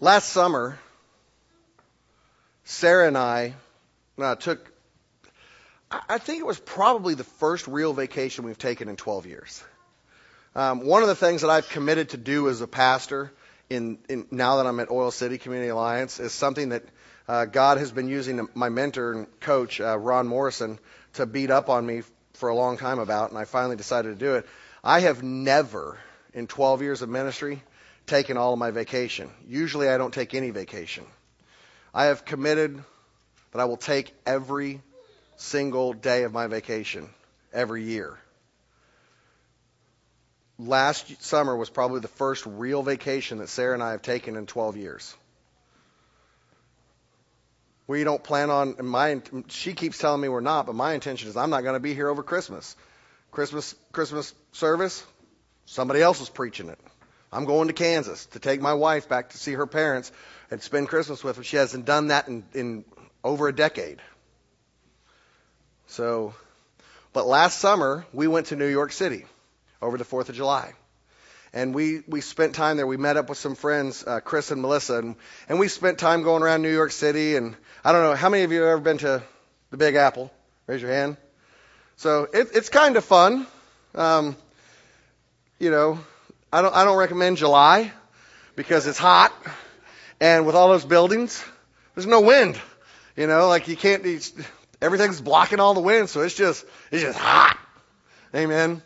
Last summer, Sarah and I uh, took, I think it was probably the first real vacation we've taken in 12 years. Um, one of the things that I've committed to do as a pastor in, in now that I'm at Oil City Community Alliance is something that uh, God has been using my mentor and coach, uh, Ron Morrison, to beat up on me for a long time about, and I finally decided to do it. I have never, in 12 years of ministry, taken all of my vacation. Usually I don't take any vacation. I have committed that I will take every single day of my vacation every year. Last summer was probably the first real vacation that Sarah and I have taken in 12 years. We don't plan on, my, she keeps telling me we're not, but my intention is I'm not going to be here over Christmas. Christmas, Christmas service, somebody else is preaching it. I'm going to Kansas to take my wife back to see her parents and spend Christmas with her. She hasn't done that in, in over a decade. So, but last summer we went to New York City over the 4th of July. And we, we spent time there. We met up with some friends, uh, Chris and Melissa, and, and we spent time going around New York City. And I don't know, how many of you have ever been to the Big Apple? Raise your hand. So it, it's kind of fun. Um, you know, I don't, I don't recommend July because it's hot. And with all those buildings, there's no wind. You know, like you can't, everything's blocking all the wind, so it's just, it's just hot. Amen.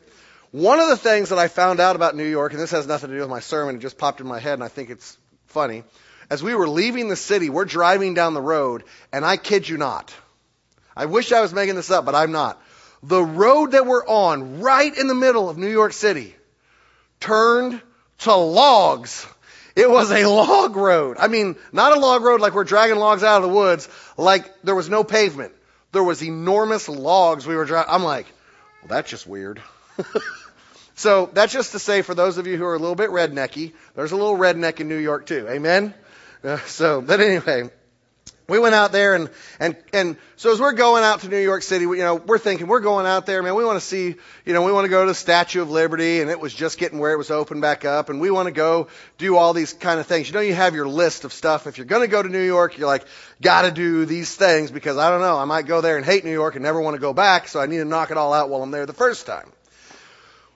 One of the things that I found out about New York, and this has nothing to do with my sermon, it just popped in my head and I think it's funny. As we were leaving the city, we're driving down the road, and I kid you not. I wish I was making this up, but I'm not. The road that we're on, right in the middle of New York City, turned to logs. It was a log road. I mean, not a log road like we're dragging logs out of the woods, like there was no pavement. There was enormous logs we were driving. I'm like, well, that's just weird. so that's just to say, for those of you who are a little bit rednecky, there's a little redneck in New York too. Amen? Uh, so, but anyway, we went out there and, and, and so as we're going out to New York City, we, you know, we're thinking we're going out there, man, we want to see, you know, we want to go to the Statue of Liberty and it was just getting where it was open back up and we want to go do all these kind of things. You know, you have your list of stuff. If you're going to go to New York, you're like, gotta do these things because I don't know, I might go there and hate New York and never want to go back, so I need to knock it all out while I'm there the first time.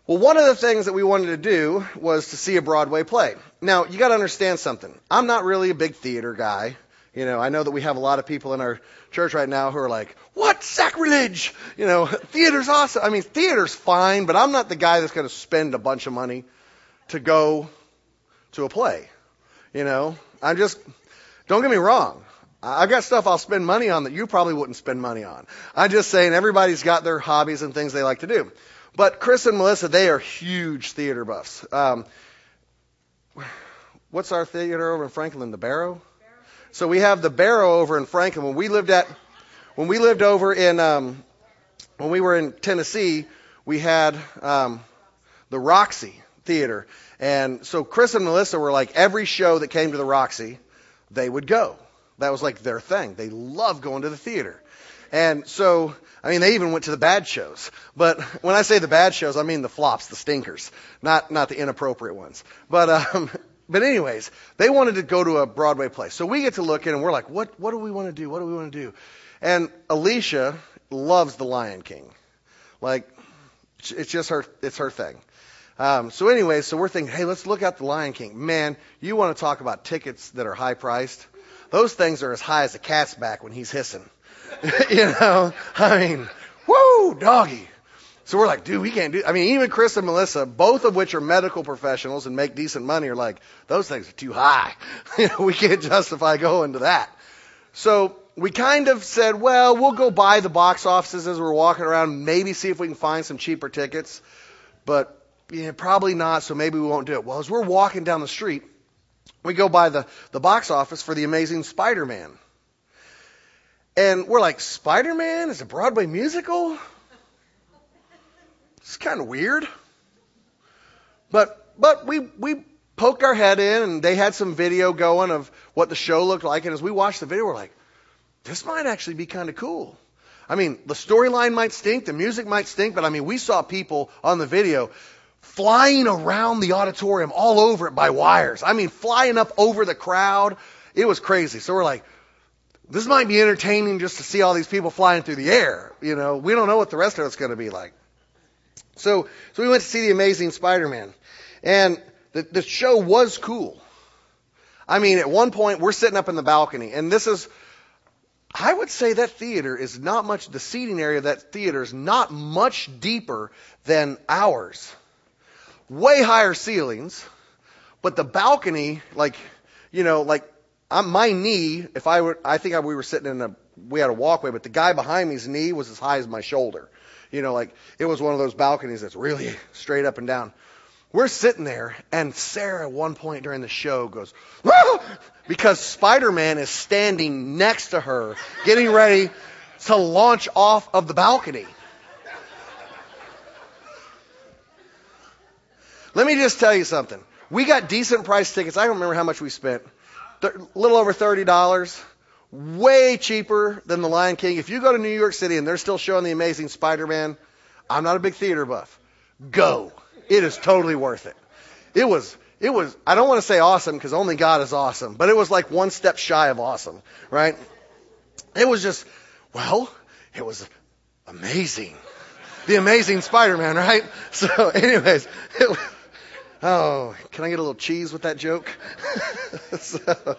Well, one of the things that we wanted to do was to see a Broadway play. Now, you got to understand something. I'm not really a big theater guy. You know, I know that we have a lot of people in our church right now who are like, what sacrilege? You know, theater's awesome. I mean, theater's fine, but I'm not the guy that's going to spend a bunch of money to go to a play. You know, I'm just, don't get me wrong. I've got stuff I'll spend money on that you probably wouldn't spend money on. I'm just saying everybody's got their hobbies and things they like to do. But Chris and Melissa, they are huge theater buffs. Um, what's our theater over in Franklin? The Barrow? So we have the Barrow over in Franklin. When we lived at, when we lived over in, um, when we were in Tennessee, we had um, the Roxy Theater, and so Chris and Melissa were like every show that came to the Roxy, they would go. That was like their thing. They loved going to the theater. And so, I mean, they even went to the bad shows. But when I say the bad shows, I mean the flops, the stinkers, not not the inappropriate ones. But um, but anyways, they wanted to go to a Broadway play. So we get to look in and we're like, what, what do we want to do? What do we want to do? And Alicia loves The Lion King. Like, it's just her, it's her thing. Um, so anyway, so we're thinking, hey, let's look at The Lion King. Man, you want to talk about tickets that are high priced? Those things are as high as a cat's back when he's hissing. you know, I mean, whoo, doggy. So we're like, dude, we can't do. I mean, even Chris and Melissa, both of which are medical professionals and make decent money, are like, those things are too high. we can't justify going to that. So we kind of said, well, we'll go by the box offices as we're walking around, maybe see if we can find some cheaper tickets, but yeah, probably not. So maybe we won't do it. Well, as we're walking down the street, we go by the the box office for the Amazing Spider-Man. And we're like, Spider Man is a Broadway musical? It's kind of weird. But but we we poked our head in and they had some video going of what the show looked like and as we watched the video we're like this might actually be kind of cool. I mean, the storyline might stink, the music might stink, but I mean, we saw people on the video flying around the auditorium all over it by wires. I mean, flying up over the crowd. It was crazy. So we're like, this might be entertaining just to see all these people flying through the air. You know, we don't know what the rest of it's going to be like. So, so we went to see the Amazing Spider-Man, and the, the show was cool. I mean, at one point we're sitting up in the balcony, and this is, I would say that theater is not much. The seating area of that theater is not much deeper than ours. Way higher ceilings, but the balcony, like, you know, like I'm, my knee, if I were, I think I, we were sitting in a, we had a walkway, but the guy behind me's knee was as high as my shoulder. You know, like it was one of those balconies that's really straight up and down. We're sitting there, and Sarah, at one point during the show, goes, ah! because Spider Man is standing next to her, getting ready to launch off of the balcony. Let me just tell you something. We got decent price tickets. I don't remember how much we spent a little over $30, way cheaper than The Lion King. If you go to New York City and they're still showing The Amazing Spider Man, I'm not a big theater buff. Go. It is totally worth it. It was, it was, I don't want to say awesome because only God is awesome, but it was like one step shy of awesome, right? It was just, well, it was amazing. The Amazing Spider Man, right? So, anyways, it, Oh, can I get a little cheese with that joke? so,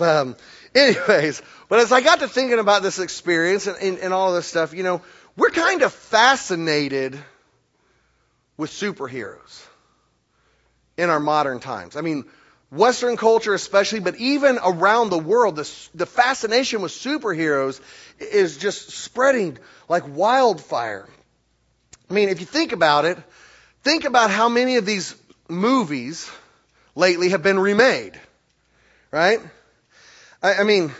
um, anyways, but as I got to thinking about this experience and, and, and all this stuff, you know, we're kind of fascinated with superheroes in our modern times. I mean, Western culture especially, but even around the world, the, the fascination with superheroes is just spreading like wildfire. I mean, if you think about it, think about how many of these movies lately have been remade. Right? I, I mean,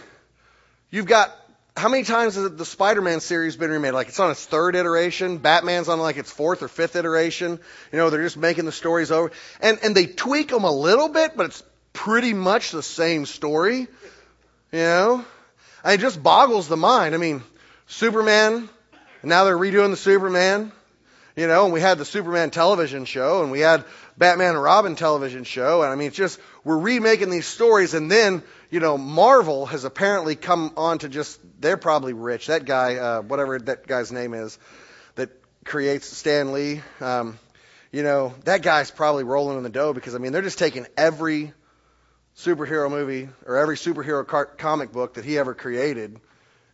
you've got how many times has the Spider-Man series been remade? Like it's on its third iteration. Batman's on like its fourth or fifth iteration. You know, they're just making the stories over, and and they tweak them a little bit, but it's pretty much the same story. You know, and it just boggles the mind. I mean, Superman. Now they're redoing the Superman. You know, and we had the Superman television show, and we had Batman and Robin television show. And I mean, it's just, we're remaking these stories. And then, you know, Marvel has apparently come on to just, they're probably rich. That guy, uh, whatever that guy's name is, that creates Stan Lee, um, you know, that guy's probably rolling in the dough because, I mean, they're just taking every superhero movie or every superhero car- comic book that he ever created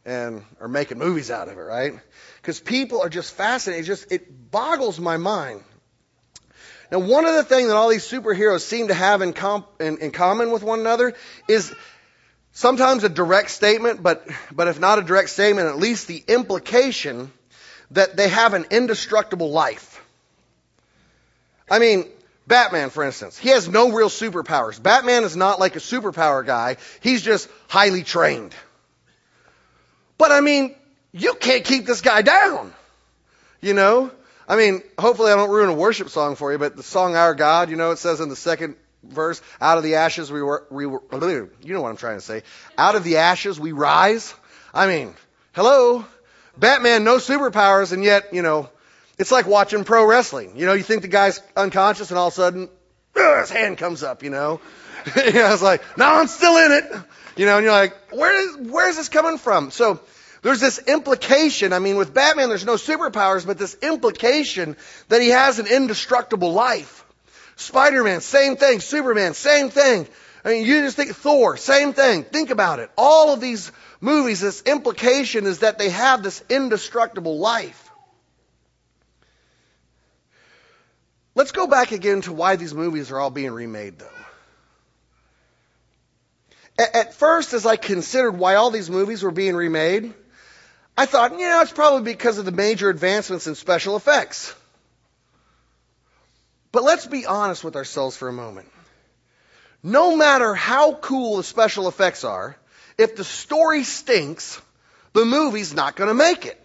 and are making movies out of it, right? Because people are just fascinated. It just, it boggles my mind now, one of the things that all these superheroes seem to have in, com- in, in common with one another is sometimes a direct statement, but, but if not a direct statement, at least the implication that they have an indestructible life. I mean, Batman, for instance, he has no real superpowers. Batman is not like a superpower guy. He's just highly trained. But I mean, you can't keep this guy down. You know? I mean, hopefully I don't ruin a worship song for you, but the song Our God, you know, it says in the second verse, out of the ashes we were, we were, you know what I'm trying to say. Out of the ashes we rise. I mean, hello? Batman, no superpowers, and yet, you know, it's like watching pro wrestling. You know, you think the guy's unconscious and all of a sudden, his hand comes up, you know? you know, it's like, no, I'm still in it. You know, and you're like, where is, where is this coming from? So, there's this implication. I mean, with Batman, there's no superpowers, but this implication that he has an indestructible life. Spider-Man, same thing. Superman, same thing. I mean, you just think Thor, same thing. Think about it. All of these movies, this implication is that they have this indestructible life. Let's go back again to why these movies are all being remade, though. At first, as I considered why all these movies were being remade, I thought, you know, it's probably because of the major advancements in special effects. But let's be honest with ourselves for a moment. No matter how cool the special effects are, if the story stinks, the movie's not going to make it.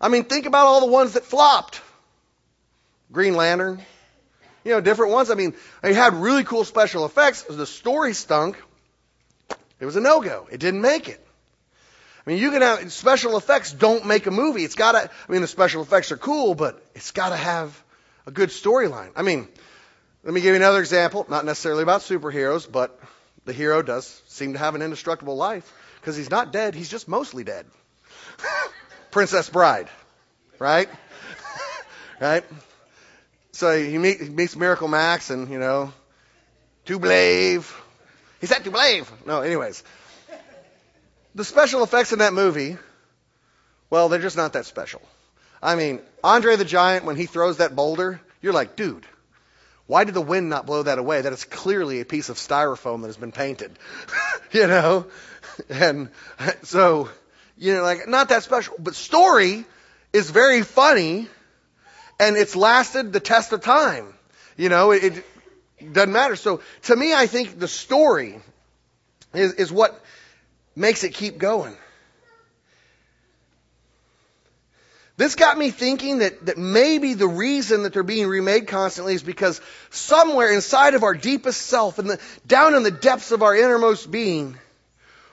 I mean, think about all the ones that flopped. Green Lantern, you know, different ones. I mean, they had really cool special effects. The story stunk. It was a no-go. It didn't make it. I mean, you can have special effects don't make a movie. It's got to. I mean, the special effects are cool, but it's got to have a good storyline. I mean, let me give you another example, not necessarily about superheroes, but the hero does seem to have an indestructible life because he's not dead, he's just mostly dead. Princess Bride, right? right? So he, meet, he meets Miracle Max and, you know, to blave. He said to blave. No, anyways. The special effects in that movie, well, they're just not that special. I mean, Andre the Giant, when he throws that boulder, you're like, dude, why did the wind not blow that away? That is clearly a piece of styrofoam that has been painted. you know? And so, you know, like, not that special. But story is very funny, and it's lasted the test of time. You know, it, it doesn't matter. So, to me, I think the story is, is what makes it keep going. This got me thinking that, that maybe the reason that they're being remade constantly is because somewhere inside of our deepest self and down in the depths of our innermost being,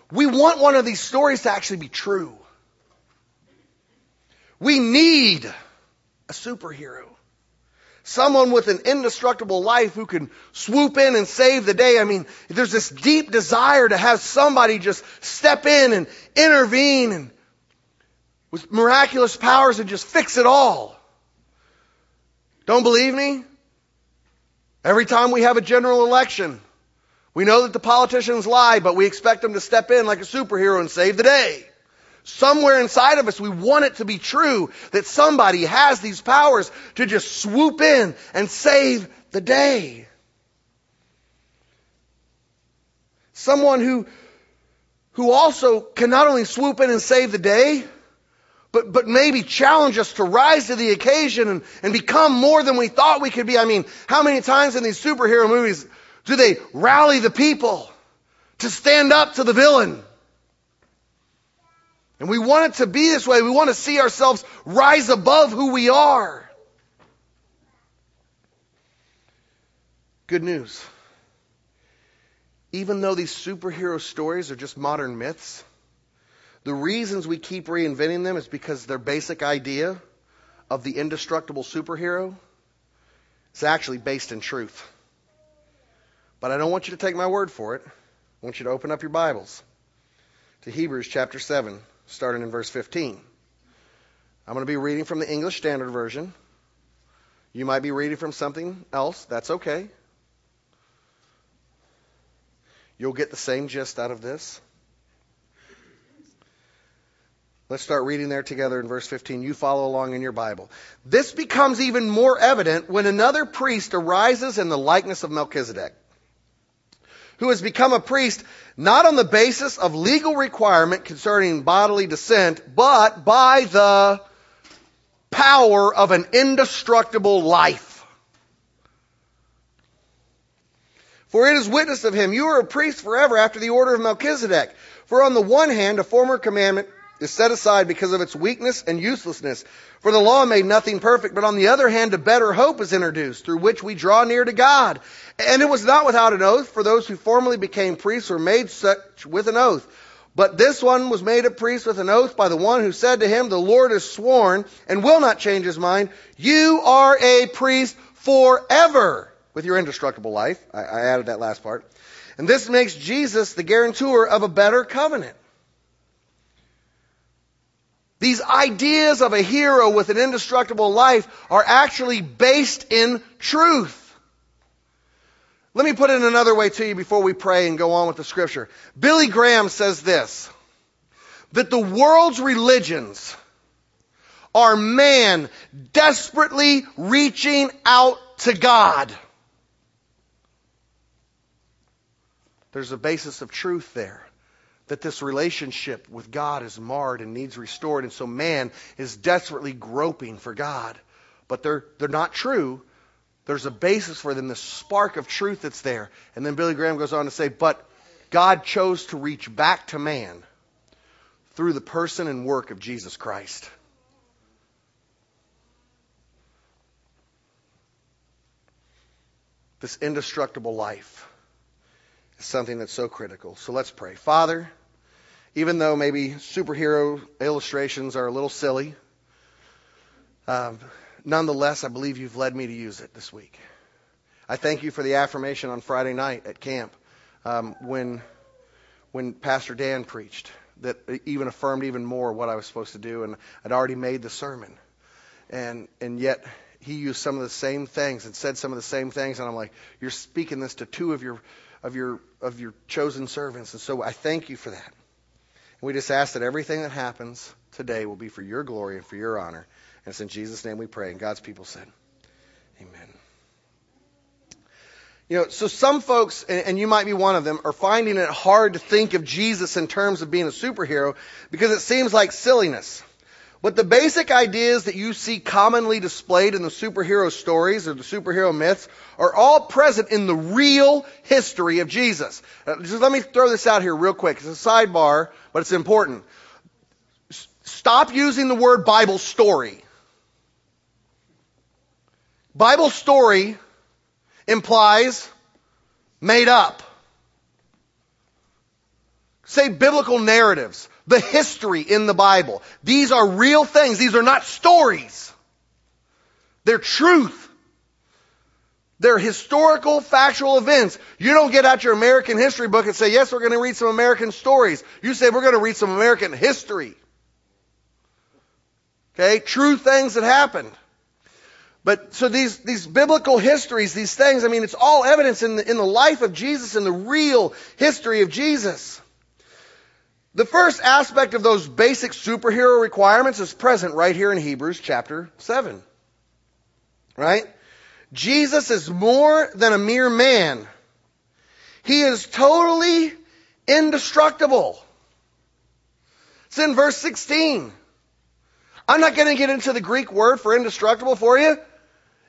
we want one of these stories to actually be true. We need a superhero. Someone with an indestructible life who can swoop in and save the day. I mean, there's this deep desire to have somebody just step in and intervene and with miraculous powers and just fix it all. Don't believe me? Every time we have a general election, we know that the politicians lie, but we expect them to step in like a superhero and save the day. Somewhere inside of us, we want it to be true that somebody has these powers to just swoop in and save the day. Someone who, who also can not only swoop in and save the day, but, but maybe challenge us to rise to the occasion and, and become more than we thought we could be. I mean, how many times in these superhero movies do they rally the people to stand up to the villain? And we want it to be this way. We want to see ourselves rise above who we are. Good news. Even though these superhero stories are just modern myths, the reasons we keep reinventing them is because their basic idea of the indestructible superhero is actually based in truth. But I don't want you to take my word for it. I want you to open up your Bibles to Hebrews chapter 7, starting in verse 15. I'm going to be reading from the English Standard Version. You might be reading from something else. That's okay. You'll get the same gist out of this. Let's start reading there together in verse 15. You follow along in your Bible. This becomes even more evident when another priest arises in the likeness of Melchizedek, who has become a priest not on the basis of legal requirement concerning bodily descent, but by the power of an indestructible life. For it is witness of him, you are a priest forever after the order of Melchizedek. For on the one hand, a former commandment is set aside because of its weakness and uselessness. For the law made nothing perfect, but on the other hand, a better hope is introduced through which we draw near to God. And it was not without an oath, for those who formerly became priests were made such with an oath. But this one was made a priest with an oath by the one who said to him, The Lord has sworn and will not change his mind. You are a priest forever with your indestructible life. I, I added that last part. And this makes Jesus the guarantor of a better covenant. These ideas of a hero with an indestructible life are actually based in truth. Let me put it another way to you before we pray and go on with the scripture. Billy Graham says this, that the world's religions are man desperately reaching out to God. There's a basis of truth there that this relationship with God is marred and needs restored. And so man is desperately groping for God. But they're, they're not true. There's a basis for them, the spark of truth that's there. And then Billy Graham goes on to say, but God chose to reach back to man through the person and work of Jesus Christ. This indestructible life something that's so critical. So let's pray. Father, even though maybe superhero illustrations are a little silly, um, nonetheless, I believe you've led me to use it this week. I thank you for the affirmation on Friday night at camp um, when when Pastor Dan preached that even affirmed even more what I was supposed to do, and I'd already made the sermon, and and yet he used some of the same things and said some of the same things, and I'm like, you're speaking this to two of your of your of your chosen servants, and so I thank you for that. And we just ask that everything that happens today will be for your glory and for your honor. And it's in Jesus' name we pray. And God's people said, Amen. You know, so some folks, and you might be one of them, are finding it hard to think of Jesus in terms of being a superhero because it seems like silliness. But the basic ideas that you see commonly displayed in the superhero stories or the superhero myths are all present in the real history of Jesus. Uh, just let me throw this out here real quick. It's a sidebar, but it's important. Stop using the word Bible story. Bible story implies made up. Say biblical narratives, the history in the Bible. These are real things. These are not stories. They're truth. They're historical, factual events. You don't get out your American history book and say, yes, we're going to read some American stories. You say, we're going to read some American history. Okay? True things that happened. But so these, these biblical histories, these things, I mean, it's all evidence in the, in the life of Jesus, in the real history of Jesus. The first aspect of those basic superhero requirements is present right here in Hebrews chapter 7. Right? Jesus is more than a mere man. He is totally indestructible. It's in verse 16. I'm not going to get into the Greek word for indestructible for you.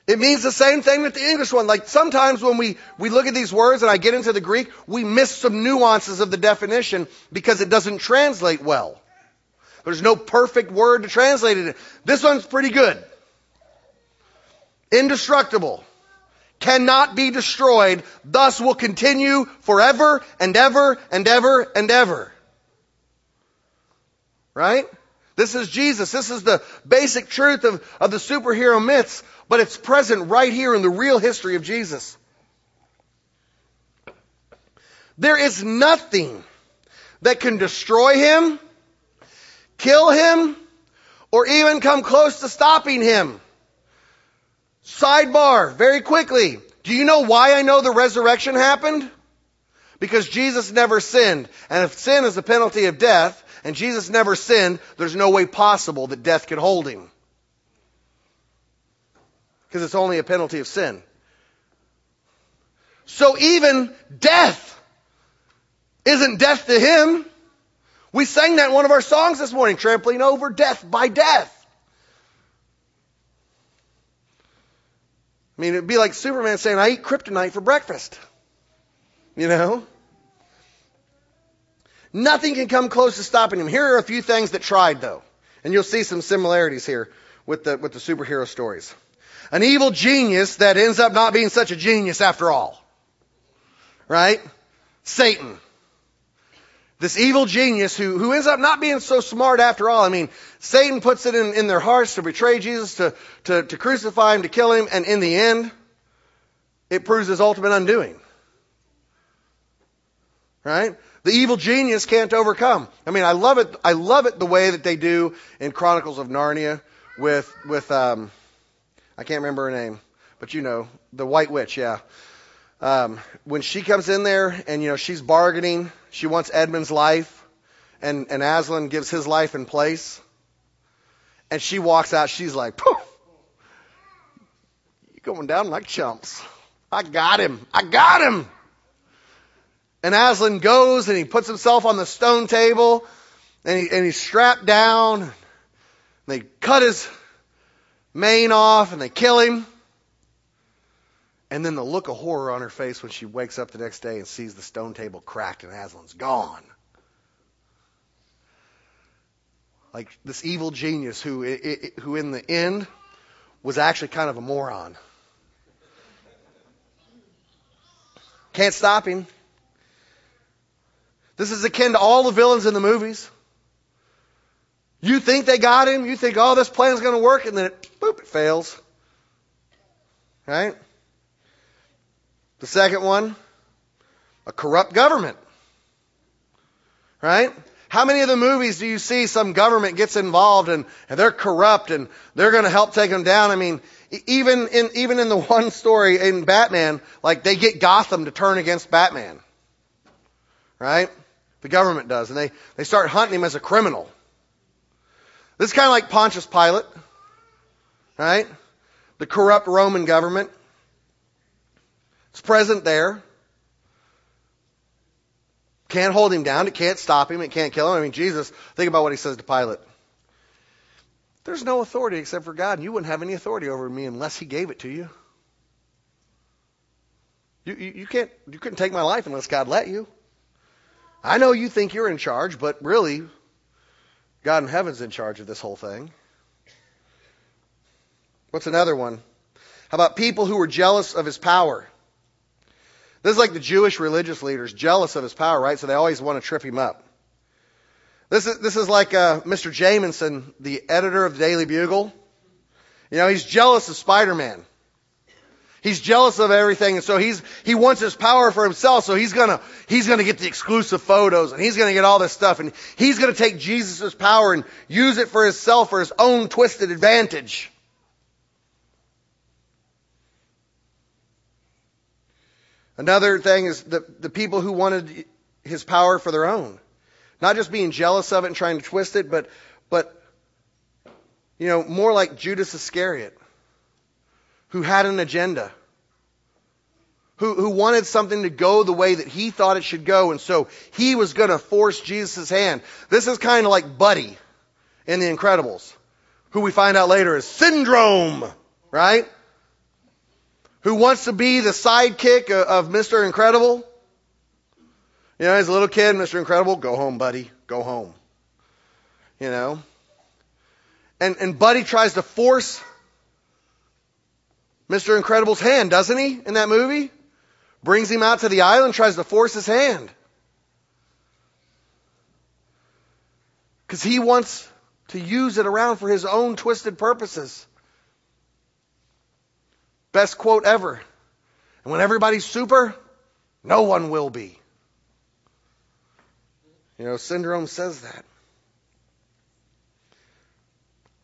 It means the same thing that the English one. Like sometimes when we, we look at these words and I get into the Greek, we miss some nuances of the definition because it doesn't translate well. There's no perfect word to translate it. This one's pretty good. Indestructible. Cannot be destroyed, thus will continue forever and ever and ever and ever. Right? This is Jesus. This is the basic truth of, of the superhero myths, but it's present right here in the real history of Jesus. There is nothing that can destroy him, kill him, or even come close to stopping him. Sidebar, very quickly. Do you know why I know the resurrection happened? Because Jesus never sinned. And if sin is the penalty of death, and Jesus never sinned, there's no way possible that death could hold him. Because it's only a penalty of sin. So even death isn't death to him. We sang that in one of our songs this morning, trampling over death by death. I mean, it'd be like Superman saying, I eat kryptonite for breakfast. You know? Nothing can come close to stopping him. Here are a few things that tried though. And you'll see some similarities here with the, with the superhero stories. An evil genius that ends up not being such a genius after all. Right? Satan. This evil genius who, who ends up not being so smart after all. I mean, Satan puts it in, in their hearts to betray Jesus, to, to, to crucify him, to kill him, and in the end, it proves his ultimate undoing. Right? the evil genius can't overcome. I mean, I love it. I love it the way that they do in Chronicles of Narnia with with um, I can't remember her name, but you know the White Witch. Yeah. Um, when she comes in there and you know she's bargaining, she wants Edmund's life, and and Aslan gives his life in place, and she walks out. She's like, Poof, you're going down like chumps? I got him! I got him!" And Aslan goes and he puts himself on the stone table and, he, and he's strapped down. And they cut his mane off and they kill him. And then the look of horror on her face when she wakes up the next day and sees the stone table cracked and Aslan's gone. Like this evil genius who, who in the end was actually kind of a moron. Can't stop him. This is akin to all the villains in the movies. You think they got him, you think, oh, this plan's going to work, and then it, boop, it fails. Right? The second one, a corrupt government. Right? How many of the movies do you see some government gets involved and, and they're corrupt and they're going to help take them down? I mean, even in, even in the one story in Batman, like they get Gotham to turn against Batman. Right? The government does. And they, they start hunting him as a criminal. This is kind of like Pontius Pilate. Right? The corrupt Roman government. It's present there. Can't hold him down. It can't stop him. It can't kill him. I mean, Jesus, think about what he says to Pilate. There's no authority except for God, and you wouldn't have any authority over me unless He gave it to you. You, you, you can't, you couldn't take my life unless God let you. I know you think you're in charge, but really, God in heaven's in charge of this whole thing. What's another one? How about people who were jealous of his power? This is like the Jewish religious leaders, jealous of his power, right? So they always want to trip him up. This is, this is like uh, Mr. Jameson, the editor of the Daily Bugle. You know, he's jealous of Spider-Man. He's jealous of everything, and so he's he wants his power for himself. So he's gonna he's gonna get the exclusive photos, and he's gonna get all this stuff, and he's gonna take Jesus' power and use it for himself for his own twisted advantage. Another thing is the the people who wanted his power for their own. Not just being jealous of it and trying to twist it, but, but, you know, more like Judas Iscariot, who had an agenda, who, who wanted something to go the way that he thought it should go, and so he was going to force Jesus' hand. This is kind of like Buddy in The Incredibles, who we find out later is Syndrome, right? Who wants to be the sidekick of Mr. Incredible you know, as a little kid, Mr. Incredible, go home, buddy. Go home. You know? And, and Buddy tries to force Mr. Incredible's hand, doesn't he, in that movie? Brings him out to the island, tries to force his hand. Because he wants to use it around for his own twisted purposes. Best quote ever. And when everybody's super, no one will be. You know, syndrome says that.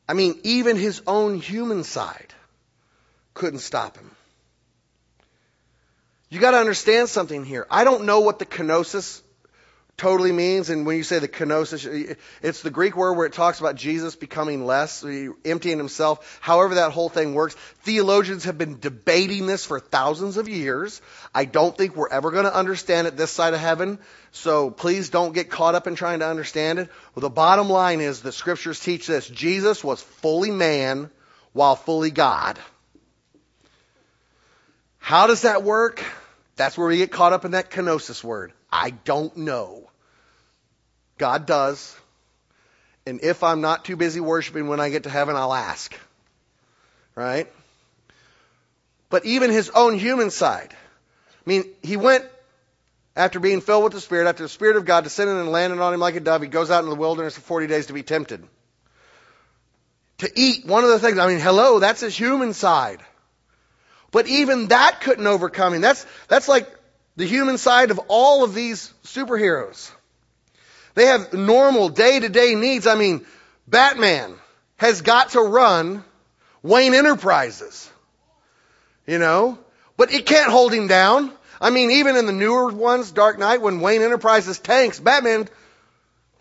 I mean, even his own human side couldn't stop him. You got to understand something here. I don't know what the kenosis totally means. And when you say the kenosis, it's the Greek word where it talks about Jesus becoming less, emptying himself. However that whole thing works. Theologians have been debating this for thousands of years. I don't think we're ever going to understand it this side of heaven. So please don't get caught up in trying to understand it. Well, the bottom line is the scriptures teach this. Jesus was fully man while fully God. How does that work? That's where we get caught up in that kenosis word. I don't know. God does. And if I'm not too busy worshiping when I get to heaven, I'll ask. Right? But even his own human side. I mean, he went after being filled with the Spirit, after the Spirit of God descended and landed on him like a dove, he goes out in the wilderness for 40 days to be tempted. To eat, one of the things, I mean, hello, that's his human side. But even that couldn't overcome him. That's, that's like the human side of all of these superheroes. They have normal day to day needs. I mean, Batman has got to run Wayne Enterprises. You know? But it can't hold him down. I mean, even in the newer ones, Dark Knight, when Wayne Enterprises tanks, Batman,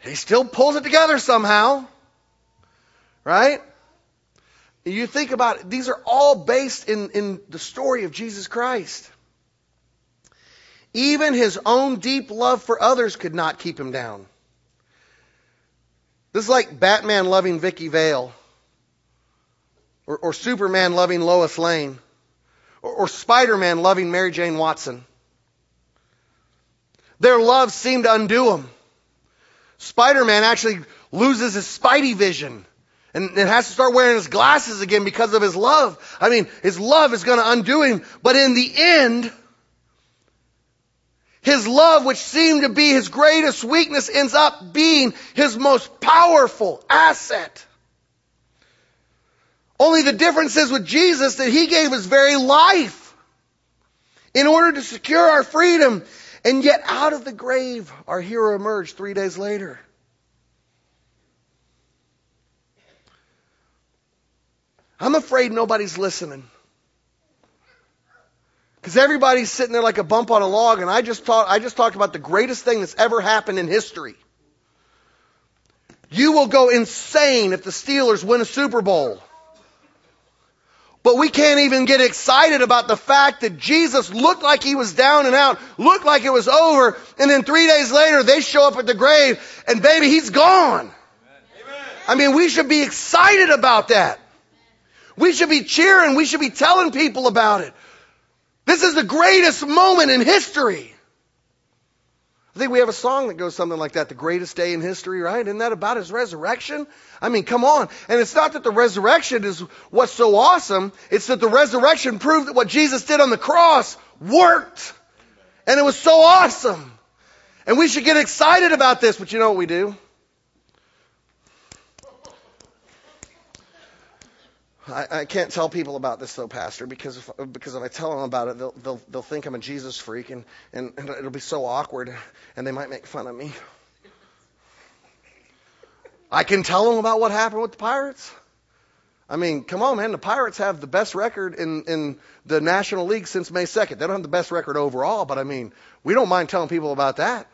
he still pulls it together somehow. Right? You think about it, these are all based in, in the story of Jesus Christ. Even his own deep love for others could not keep him down. This is like Batman loving Vicki Vale, or, or Superman loving Lois Lane, or, or Spider Man loving Mary Jane Watson. Their love seemed to undo them. Spider Man actually loses his spidey vision and, and has to start wearing his glasses again because of his love. I mean, his love is going to undo him, but in the end, his love, which seemed to be his greatest weakness, ends up being his most powerful asset. Only the difference is with Jesus that he gave his very life in order to secure our freedom. And yet out of the grave, our hero emerged three days later. I'm afraid nobody's listening. Because everybody's sitting there like a bump on a log, and I just, talk, I just talked about the greatest thing that's ever happened in history. You will go insane if the Steelers win a Super Bowl. But we can't even get excited about the fact that Jesus looked like he was down and out, looked like it was over, and then three days later they show up at the grave and baby, he's gone. Amen. I mean, we should be excited about that. We should be cheering. We should be telling people about it. This is the greatest moment in history. I think we have a song that goes something like that, the greatest day in history, right? Isn't that about his resurrection? I mean, come on. And it's not that the resurrection is what's so awesome. It's that the resurrection proved that what Jesus did on the cross worked. And it was so awesome. And we should get excited about this, but you know what we do? I, I can't tell people about this though, Pastor, because if, because if I tell them about it, they'll, they'll, they'll think I'm a Jesus freak and, and, and it'll be so awkward and they might make fun of me. I can tell them about what happened with the Pirates. I mean, come on, man. The Pirates have the best record in, in the National League since May 2nd. They don't have the best record overall, but I mean, we don't mind telling people about that.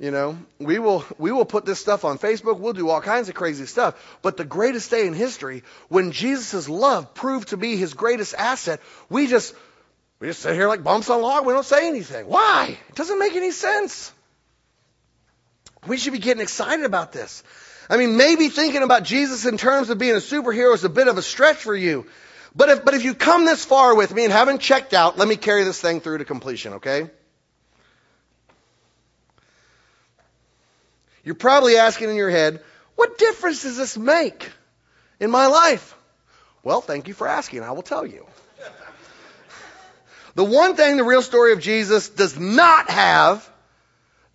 You know, we will, we will put this stuff on Facebook. We'll do all kinds of crazy stuff. But the greatest day in history, when Jesus' love proved to be his greatest asset, we just, we just sit here like bumps on log. We don't say anything. Why? It doesn't make any sense. We should be getting excited about this. I mean, maybe thinking about Jesus in terms of being a superhero is a bit of a stretch for you. But if, but if you come this far with me and haven't checked out, let me carry this thing through to completion, okay? You're probably asking in your head, what difference does this make in my life? Well, thank you for asking. I will tell you. The one thing the real story of Jesus does not have,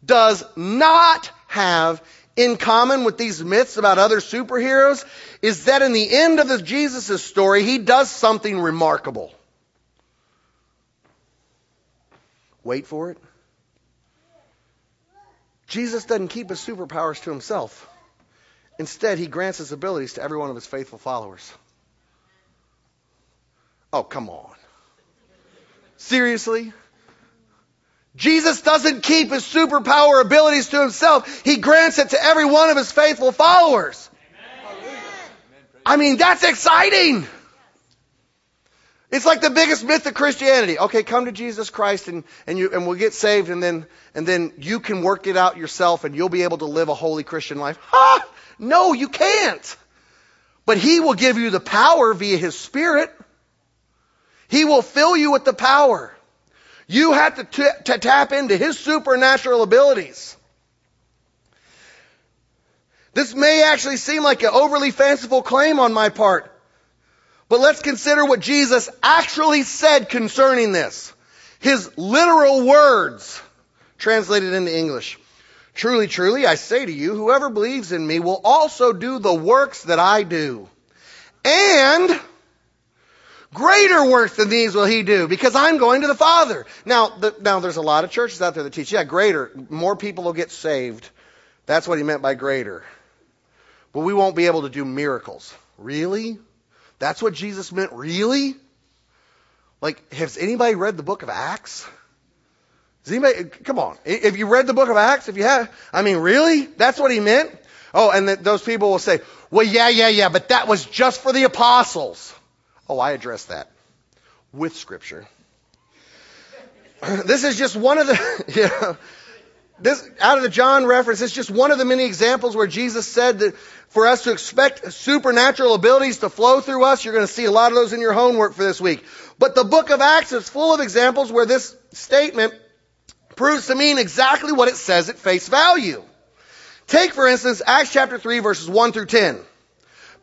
does not have in common with these myths about other superheroes is that in the end of the Jesus' story, he does something remarkable. Wait for it. Jesus doesn't keep his superpowers to himself. Instead, he grants his abilities to every one of his faithful followers. Oh, come on. Seriously? Jesus doesn't keep his superpower abilities to himself. He grants it to every one of his faithful followers. Amen. I mean, that's exciting. It's like the biggest myth of Christianity. Okay, come to Jesus Christ and, and you and we'll get saved and then and then you can work it out yourself and you'll be able to live a holy Christian life. Ha! No, you can't. But he will give you the power via his spirit. He will fill you with the power. You have to, t- to tap into his supernatural abilities. This may actually seem like an overly fanciful claim on my part, but let's consider what Jesus actually said concerning this. His literal words translated into English. Truly, truly, I say to you, whoever believes in me will also do the works that I do. And greater works than these will he do because I'm going to the Father. Now, the, now there's a lot of churches out there that teach, yeah, greater. More people will get saved. That's what he meant by greater. But we won't be able to do miracles. Really? That's what Jesus meant, really? Like, has anybody read the book of Acts? Has anybody, come on. If you read the book of Acts, if you have, I mean, really? That's what he meant? Oh, and those people will say, well, yeah, yeah, yeah, but that was just for the apostles. Oh, I address that with scripture. This is just one of the, yeah, this, out of the John reference, it's just one of the many examples where Jesus said that for us to expect supernatural abilities to flow through us. You're going to see a lot of those in your homework for this week. But the book of Acts is full of examples where this statement proves to mean exactly what it says at face value. Take, for instance, Acts chapter 3 verses 1 through 10.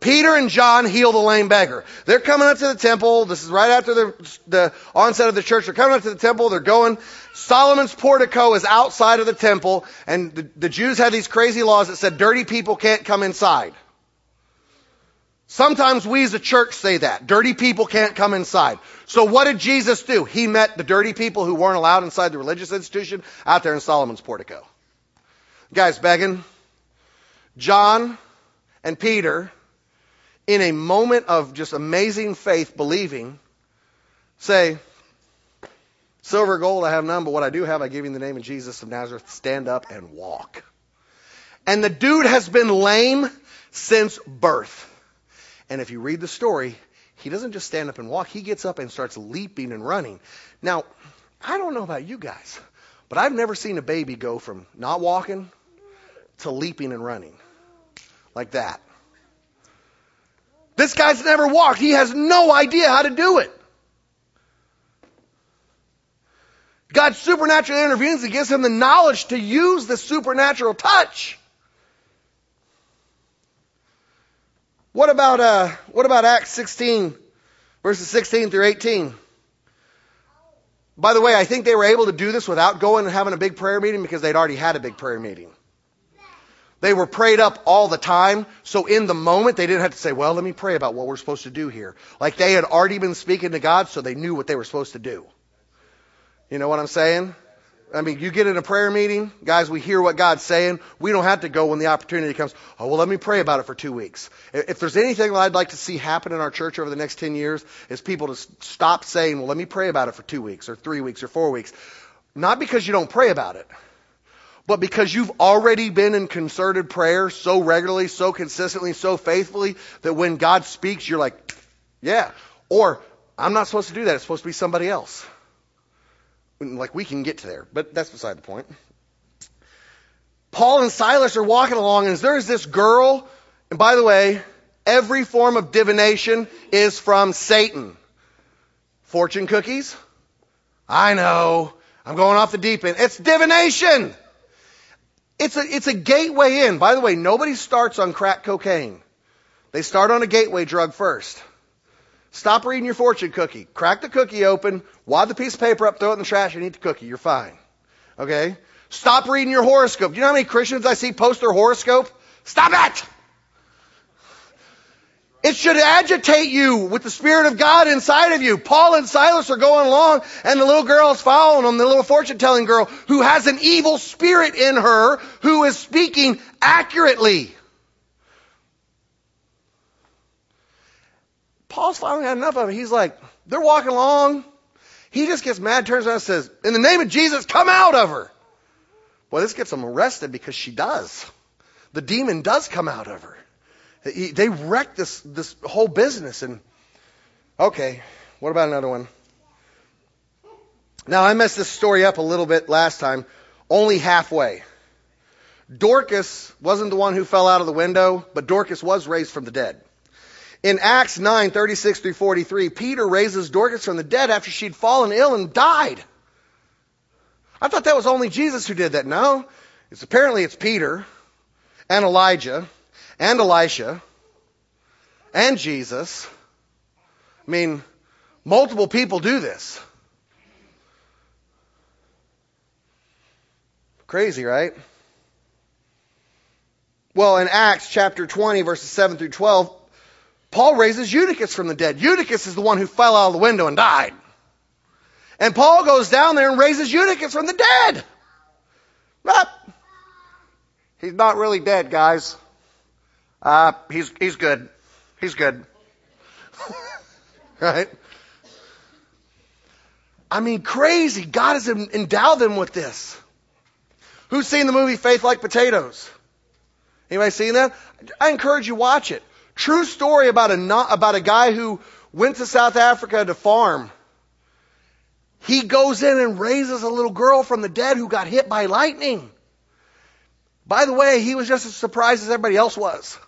Peter and John heal the lame beggar. They're coming up to the temple. This is right after the, the onset of the church. They're coming up to the temple. They're going. Solomon's portico is outside of the temple, and the, the Jews had these crazy laws that said dirty people can't come inside. Sometimes we as a church say that. Dirty people can't come inside. So what did Jesus do? He met the dirty people who weren't allowed inside the religious institution out there in Solomon's portico. Guys begging. John and Peter, in a moment of just amazing faith, believing, say, Silver gold I have none, but what I do have I give you in the name of Jesus of Nazareth. Stand up and walk. And the dude has been lame since birth. And if you read the story, he doesn't just stand up and walk, he gets up and starts leaping and running. Now, I don't know about you guys, but I've never seen a baby go from not walking to leaping and running like that. This guy's never walked. He has no idea how to do it. God supernaturally intervenes and gives him the knowledge to use the supernatural touch. What about uh, what about Acts 16, verses 16 through 18? By the way, I think they were able to do this without going and having a big prayer meeting because they'd already had a big prayer meeting. They were prayed up all the time, so in the moment they didn't have to say, well, let me pray about what we're supposed to do here. Like they had already been speaking to God, so they knew what they were supposed to do. You know what I'm saying? I mean, you get in a prayer meeting, guys, we hear what God's saying. We don't have to go when the opportunity comes, oh, well, let me pray about it for two weeks. If there's anything that I'd like to see happen in our church over the next 10 years, is people to stop saying, well, let me pray about it for two weeks or three weeks or four weeks. Not because you don't pray about it, but because you've already been in concerted prayer so regularly, so consistently, so faithfully that when God speaks, you're like, yeah. Or, I'm not supposed to do that. It's supposed to be somebody else. Like we can get to there, but that's beside the point. Paul and Silas are walking along, and there's this girl, and by the way, every form of divination is from Satan. Fortune cookies? I know. I'm going off the deep end. It's divination. It's a, it's a gateway in. By the way, nobody starts on crack cocaine. They start on a gateway drug first. Stop reading your fortune cookie. Crack the cookie open, wad the piece of paper up, throw it in the trash, and eat the cookie. You're fine. Okay? Stop reading your horoscope. Do you know how many Christians I see post their horoscope? Stop it! It should agitate you with the Spirit of God inside of you. Paul and Silas are going along, and the little girl is following them, the little fortune telling girl who has an evil spirit in her who is speaking accurately. Paul's finally had enough of it. He's like, they're walking along. He just gets mad, turns around and says, in the name of Jesus, come out of her. Well, this gets him arrested because she does. The demon does come out of her. They wrecked this, this whole business. And, okay, what about another one? Now, I messed this story up a little bit last time, only halfway. Dorcas wasn't the one who fell out of the window, but Dorcas was raised from the dead. In Acts 9, 36 through 43, Peter raises Dorcas from the dead after she'd fallen ill and died. I thought that was only Jesus who did that. No. It's apparently it's Peter and Elijah and Elisha and Jesus. I mean, multiple people do this. Crazy, right? Well, in Acts chapter 20, verses 7 through 12, Paul raises Eutychus from the dead. Eutychus is the one who fell out of the window and died. And Paul goes down there and raises Eutychus from the dead. But he's not really dead, guys. Uh, he's, he's good. He's good. right? I mean, crazy. God has endowed them with this. Who's seen the movie Faith Like Potatoes? Anybody seen that? I encourage you watch it. True story about a, not, about a guy who went to South Africa to farm. He goes in and raises a little girl from the dead who got hit by lightning. By the way, he was just as surprised as everybody else was.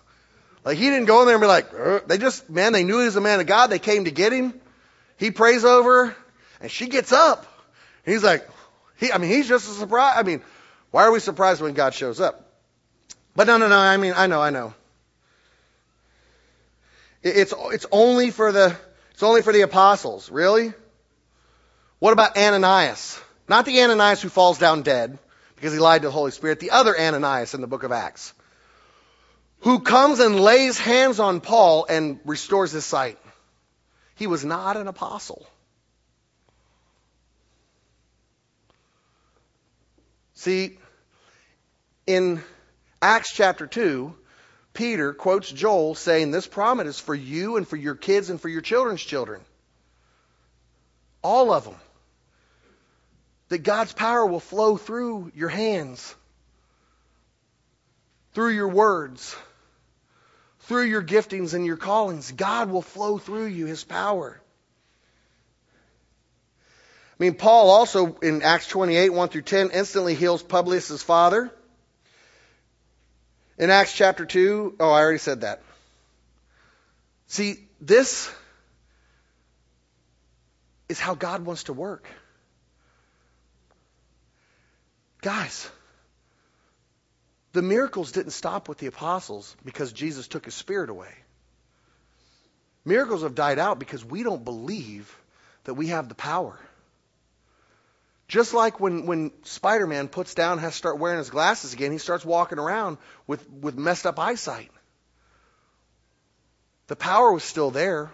Like he didn't go in there and be like, Ugh. they just, man, they knew he was a man of God. They came to get him. He prays over her and she gets up. He's like, he, I mean, he's just a surprise. I mean, why are we surprised when God shows up? But no, no, no. I mean, I know, I know. It's, it's only for the, it's only for the apostles. Really? What about Ananias? Not the Ananias who falls down dead because he lied to the Holy Spirit. The other Ananias in the book of Acts. Who comes and lays hands on Paul and restores his sight. He was not an apostle. See, in Acts chapter 2, Peter quotes Joel saying, This promise is for you and for your kids and for your children's children. All of them. That God's power will flow through your hands, through your words, through your giftings and your callings. God will flow through you, His power. I mean, Paul also in Acts 28, 1 through 10, instantly heals Publius' father. In Acts chapter 2, oh, I already said that. See, this is how God wants to work. Guys, the miracles didn't stop with the apostles because Jesus took his spirit away. Miracles have died out because we don't believe that we have the power. Just like when, when Spider Man puts down, has to start wearing his glasses again, he starts walking around with, with messed up eyesight. The power was still there.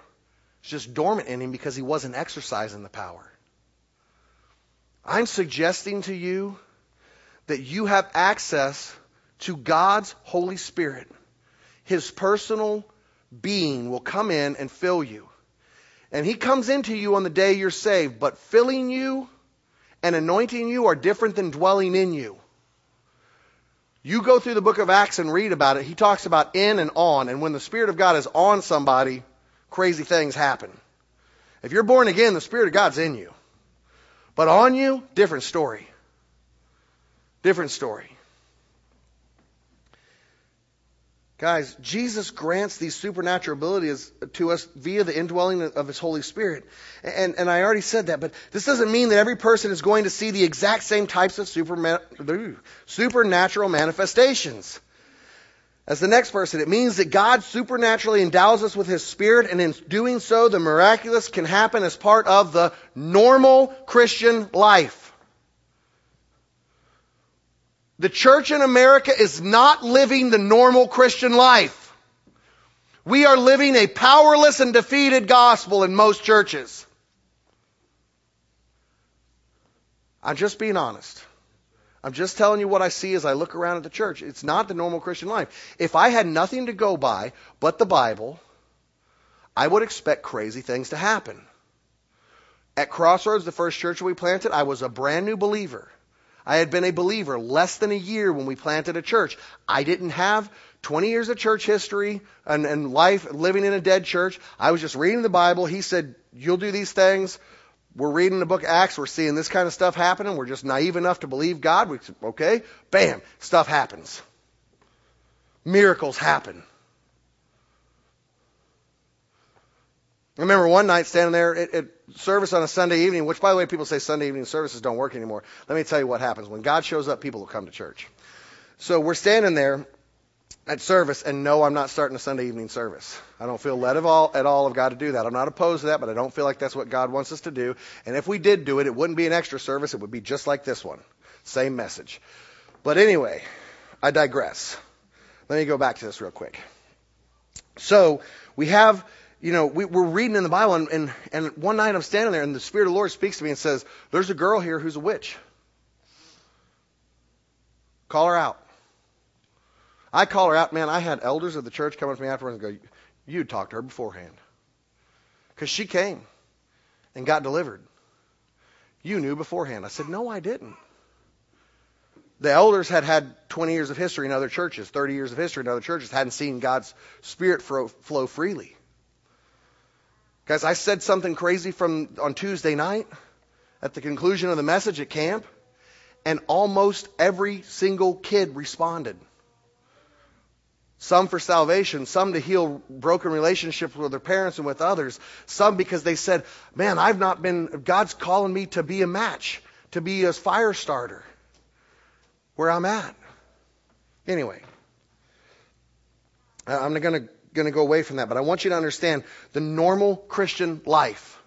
It's just dormant in him because he wasn't exercising the power. I'm suggesting to you that you have access to God's Holy Spirit. His personal being will come in and fill you. And he comes into you on the day you're saved, but filling you and anointing you are different than dwelling in you. You go through the book of Acts and read about it. He talks about in and on. And when the Spirit of God is on somebody, crazy things happen. If you're born again, the Spirit of God's in you. But on you, different story. Different story. Guys, Jesus grants these supernatural abilities to us via the indwelling of His Holy Spirit. And, and I already said that, but this doesn't mean that every person is going to see the exact same types of supernatural manifestations. As the next person, it means that God supernaturally endows us with His Spirit, and in doing so, the miraculous can happen as part of the normal Christian life. The church in America is not living the normal Christian life. We are living a powerless and defeated gospel in most churches. I'm just being honest. I'm just telling you what I see as I look around at the church. It's not the normal Christian life. If I had nothing to go by but the Bible, I would expect crazy things to happen. At Crossroads, the first church we planted, I was a brand new believer. I had been a believer less than a year when we planted a church. I didn't have 20 years of church history and, and life living in a dead church. I was just reading the Bible. He said, You'll do these things. We're reading the book of Acts. We're seeing this kind of stuff happening. We're just naive enough to believe God. We, okay, bam, stuff happens. Miracles happen. I remember one night standing there service on a Sunday evening, which, by the way, people say Sunday evening services don't work anymore. Let me tell you what happens. When God shows up, people will come to church. So we're standing there at service, and no, I'm not starting a Sunday evening service. I don't feel led of all, at all of God to do that. I'm not opposed to that, but I don't feel like that's what God wants us to do. And if we did do it, it wouldn't be an extra service. It would be just like this one. Same message. But anyway, I digress. Let me go back to this real quick. So we have you know, we, are reading in the Bible, and, and, and one night I'm standing there, and the Spirit of the Lord speaks to me and says, There's a girl here who's a witch. Call her out. I call her out. Man, I had elders of the church come up to me afterwards and go, You talked to her beforehand. Because she came and got delivered. You knew beforehand. I said, No, I didn't. The elders had had 20 years of history in other churches, 30 years of history in other churches, hadn't seen God's Spirit flow freely. Guys, I said something crazy from on Tuesday night at the conclusion of the message at camp, and almost every single kid responded. Some for salvation, some to heal broken relationships with their parents and with others, some because they said, Man, I've not been, God's calling me to be a match, to be a fire starter where I'm at. Anyway, I'm not going to going to go away from that, but I want you to understand the normal Christian life.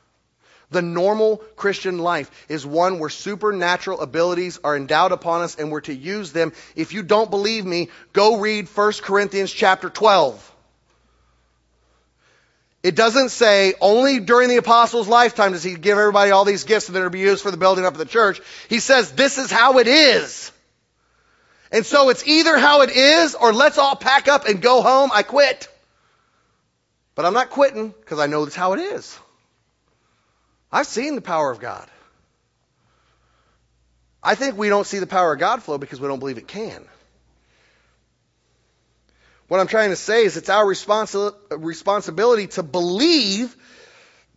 The normal Christian life is one where supernatural abilities are endowed upon us and we're to use them. If you don't believe me, go read 1 Corinthians chapter 12. It doesn't say only during the apostles' lifetime does he give everybody all these gifts that are to be used for the building up of the church. He says this is how it is. And so it's either how it is or let's all pack up and go home. I quit. But I'm not quitting because I know that's how it is. I've seen the power of God. I think we don't see the power of God flow because we don't believe it can. What I'm trying to say is it's our responsi- responsibility to believe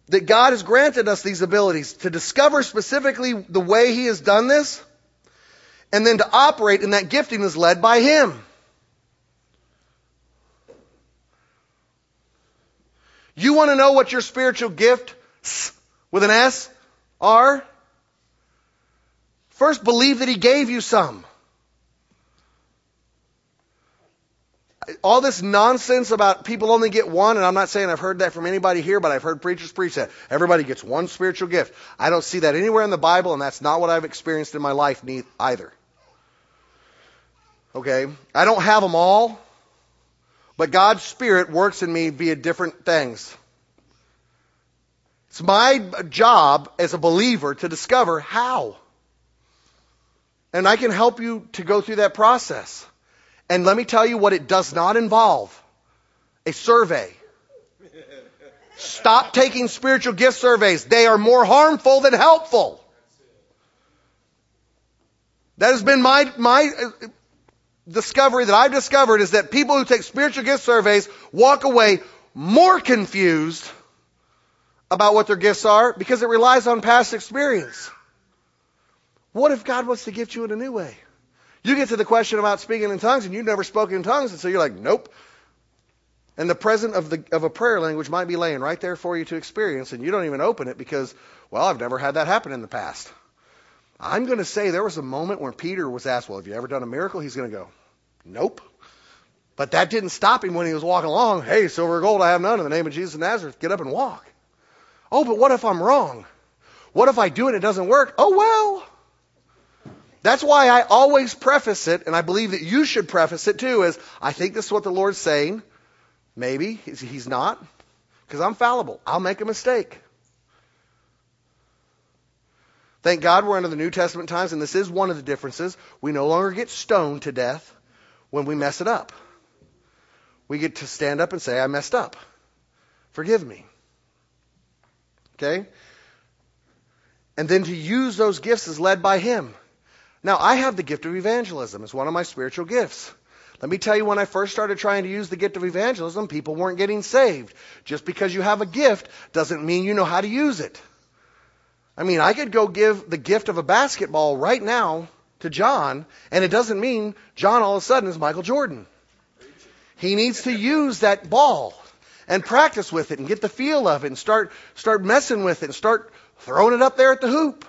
that God has granted us these abilities, to discover specifically the way He has done this, and then to operate in that gifting is led by Him. You want to know what your spiritual gift with an S are? First, believe that He gave you some. All this nonsense about people only get one, and I'm not saying I've heard that from anybody here, but I've heard preachers preach that. Everybody gets one spiritual gift. I don't see that anywhere in the Bible, and that's not what I've experienced in my life either. Okay? I don't have them all, but God's Spirit works in me via different things. It's my job as a believer to discover how. And I can help you to go through that process. And let me tell you what it does not involve a survey. Stop taking spiritual gift surveys. They are more harmful than helpful. That has been my, my discovery that I've discovered is that people who take spiritual gift surveys walk away more confused about what their gifts are because it relies on past experience. What if God wants to gift you in a new way? You get to the question about speaking in tongues and you've never spoken in tongues, and so you're like, nope. And the present of, the, of a prayer language might be laying right there for you to experience, and you don't even open it because, well, I've never had that happen in the past. I'm going to say there was a moment when Peter was asked, well, have you ever done a miracle? He's going to go, nope. But that didn't stop him when he was walking along. Hey, silver or gold, I have none. In the name of Jesus of Nazareth, get up and walk. Oh, but what if I'm wrong? What if I do it and it doesn't work? Oh, well. That's why I always preface it, and I believe that you should preface it too, is I think this is what the Lord's saying. Maybe he's not, because I'm fallible. I'll make a mistake. Thank God we're under the New Testament times, and this is one of the differences. We no longer get stoned to death when we mess it up. We get to stand up and say, I messed up. Forgive me. Okay? And then to use those gifts as led by Him. Now, I have the gift of evangelism. It's one of my spiritual gifts. Let me tell you, when I first started trying to use the gift of evangelism, people weren't getting saved. Just because you have a gift doesn't mean you know how to use it. I mean, I could go give the gift of a basketball right now to John, and it doesn't mean John all of a sudden is Michael Jordan. He needs to use that ball and practice with it and get the feel of it and start, start messing with it and start throwing it up there at the hoop.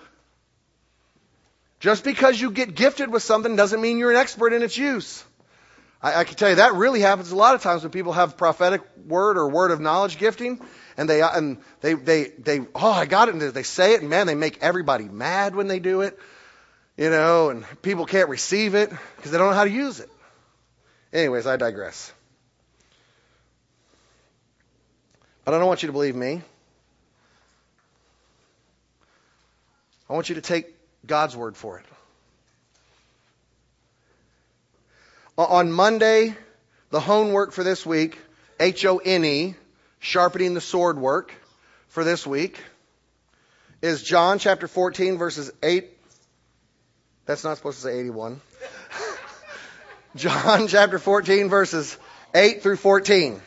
Just because you get gifted with something doesn't mean you're an expert in its use. I, I can tell you that really happens a lot of times when people have prophetic word or word of knowledge gifting, and they and they they they oh I got it, and they say it, and man, they make everybody mad when they do it, you know, and people can't receive it because they don't know how to use it. Anyways, I digress. But I don't want you to believe me. I want you to take God's word for it. On Monday, the homework for this week, H O N E, sharpening the sword work for this week, is John chapter 14, verses 8. That's not supposed to say 81. John chapter 14, verses 8 through 14.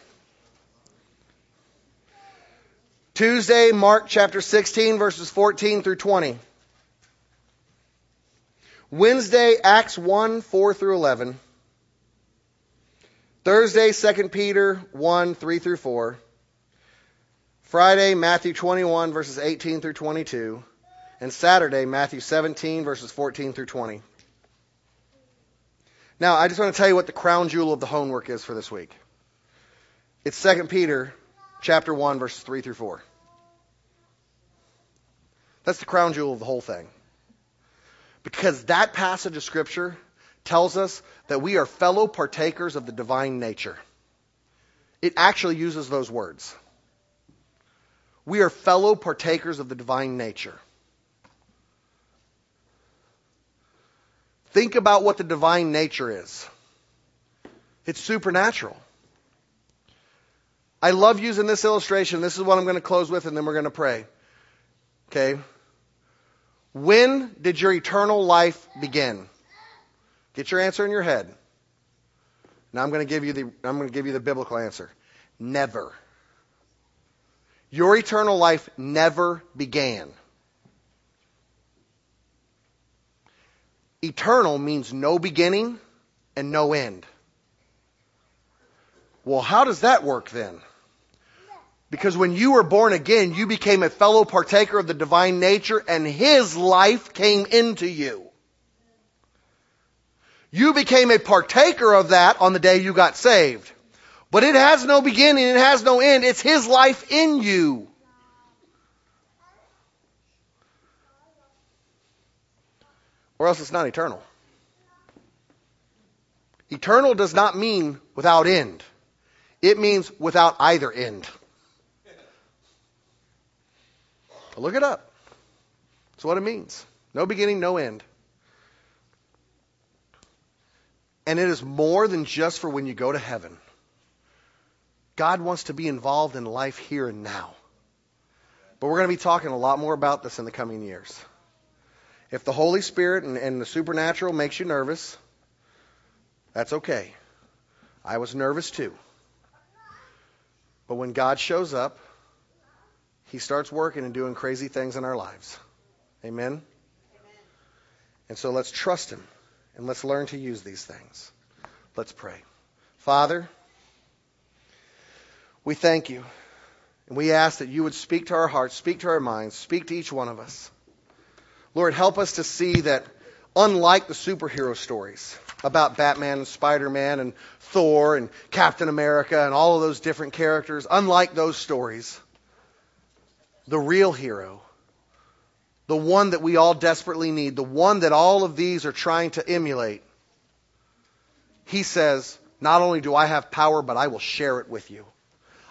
Tuesday, Mark chapter 16, verses 14 through 20. Wednesday, Acts 1, 4 through 11. Thursday, 2 Peter 1, 3 through 4. Friday, Matthew 21, verses 18 through 22. And Saturday, Matthew 17, verses 14 through 20. Now, I just want to tell you what the crown jewel of the homework is for this week. It's 2 Peter chapter 1, verses 3 through 4. That's the crown jewel of the whole thing. Because that passage of Scripture tells us that we are fellow partakers of the divine nature. It actually uses those words. We are fellow partakers of the divine nature. Think about what the divine nature is. It's supernatural. I love using this illustration. This is what I'm going to close with, and then we're going to pray. Okay? When did your eternal life begin? Get your answer in your head. Now I'm going to give you the I'm going to give you the biblical answer. Never. Your eternal life never began. Eternal means no beginning and no end. Well, how does that work then? Because when you were born again, you became a fellow partaker of the divine nature and His life came into you. You became a partaker of that on the day you got saved. But it has no beginning, it has no end. It's His life in you. Or else it's not eternal. Eternal does not mean without end. It means without either end. Look it up. That's what it means. No beginning, no end. And it is more than just for when you go to heaven. God wants to be involved in life here and now. But we're going to be talking a lot more about this in the coming years. If the Holy Spirit and, and the supernatural makes you nervous, that's okay. I was nervous too. But when God shows up, he starts working and doing crazy things in our lives. Amen? Amen? And so let's trust Him and let's learn to use these things. Let's pray. Father, we thank you. And we ask that you would speak to our hearts, speak to our minds, speak to each one of us. Lord, help us to see that unlike the superhero stories about Batman and Spider Man and Thor and Captain America and all of those different characters, unlike those stories, the real hero, the one that we all desperately need, the one that all of these are trying to emulate, he says, Not only do I have power, but I will share it with you.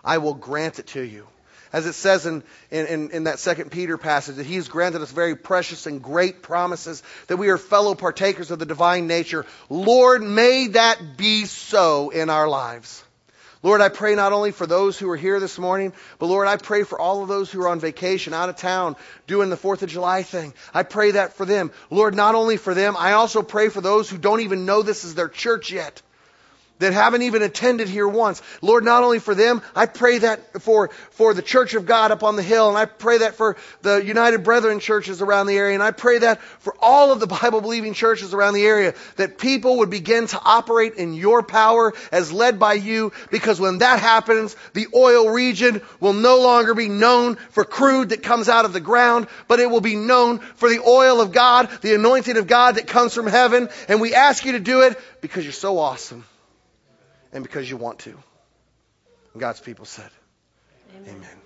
I will grant it to you. As it says in, in, in, that second Peter passage, that he has granted us very precious and great promises, that we are fellow partakers of the divine nature. Lord, may that be so in our lives. Lord, I pray not only for those who are here this morning, but Lord, I pray for all of those who are on vacation, out of town, doing the 4th of July thing. I pray that for them. Lord, not only for them, I also pray for those who don't even know this is their church yet that haven't even attended here once. Lord, not only for them, I pray that for, for the Church of God up on the hill, and I pray that for the United Brethren churches around the area, and I pray that for all of the Bible believing churches around the area, that people would begin to operate in your power as led by you, because when that happens, the oil region will no longer be known for crude that comes out of the ground, but it will be known for the oil of God, the anointing of God that comes from heaven, and we ask you to do it because you're so awesome and because you want to. And God's people said, Amen. Amen.